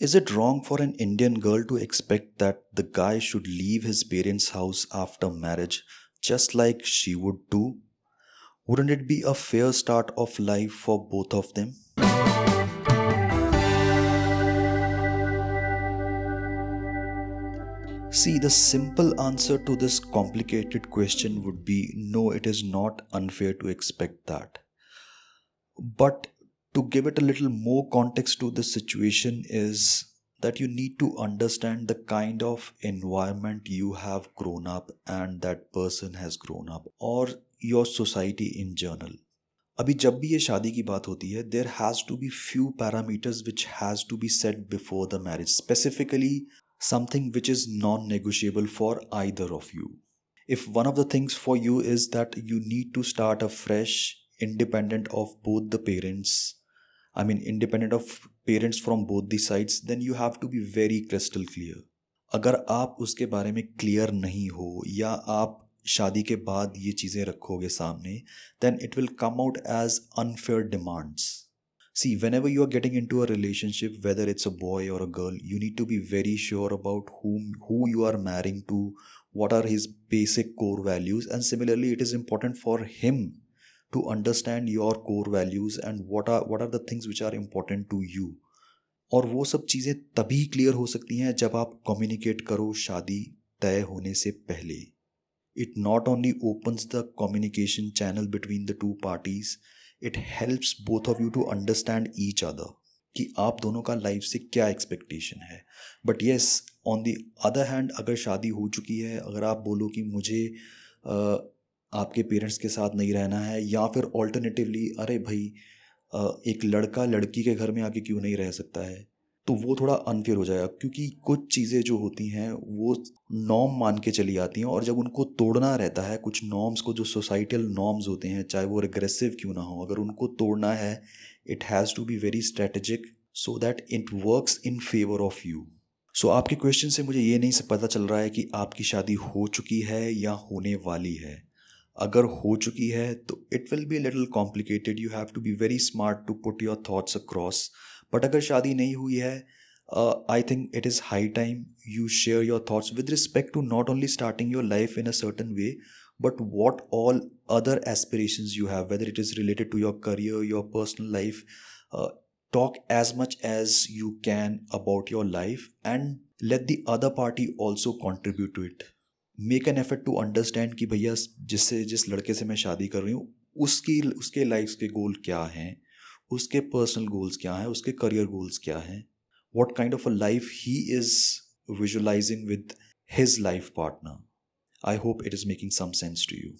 Is it wrong for an Indian girl to expect that the guy should leave his parents' house after marriage just like she would do? Wouldn't it be a fair start of life for both of them? See, the simple answer to this complicated question would be no, it is not unfair to expect that. But to give it a little more context to the situation is that you need to understand the kind of environment you have grown up and that person has grown up or your society in general अभी जब भी ये शादी की बात होती है there has to be few parameters which has to be set before the marriage specifically something which is non negotiable for either of you. If one of the things for you is that you need to start afresh, independent of both the parents, I mean, independent of parents from both the sides, then you have to be very crystal clear. अगर आप उसके बारे में clear नहीं हो या आप शादी के बाद ये चीज़ें रखोगे सामने then it will come out as unfair demands See, whenever you are getting into a relationship, whether it's a boy or a girl, you need to be very sure about whom who you are marrying to, what are his basic core values, and similarly, it is important for him to understand your core values and what are what are the things which are important to you. और वो सब चीज़ें तभी clear हो सकती हैं जब आप कम्युनिकेट करो शादी तय होने से पहले। It not only opens the communication channel between the two parties it helps both of you to understand each other कि आप दोनों का लाइफ से क्या एक्सपेक्टेशन है। But yes on the other hand अगर शादी हो चुकी है, अगर आप बोलो कि मुझे आपके पेरेंट्स के साथ नहीं रहना है या फिर ऑल्टरनेटिवली अरे भाई एक लड़का लड़की के घर में आके क्यों नहीं रह सकता है? तो वो थोड़ा अनफेयर हो जाएगा, क्योंकि कुछ चीज़ें जो होती हैं, वो नॉर्म मान के चली आती हैं और जब उनको तोड़ना रहता है, कुछ नॉर्म्स को, जो सोसाइटल नॉर्म्स होते हैं, चाहे वो रिग्रेसिव क्यों ना हो, अगर उनको तोड़ना है it has to be very strategic so that it works in favour of you so आपके क्वेश्चन से मुझे ये नहीं पता चल रहा है कि आपकी शादी हो चुकी है या होने वाली है। अगर हो चुकी है तो it will be little complicated you have to be very smart to put your thoughts across but अगर शादी नहीं हुई है I think it is high time you share your thoughts with respect to not only starting your life in a certain way but what all other aspiration you have whether it is related to your career your personal life talk as much as you can about your life and let the other party also contribute to it make an effort to understand कि भैया जिससे, जिस लड़के से मैं शादी कर रही हूँ, उसकी, उसके लाइफ के गोल क्या हैं? उसके पर्सनल गोल्स क्या हैं? उसके करियर गोल्स क्या हैं? What kind of a life he is visualizing with his life partner I hope it is making some sense to you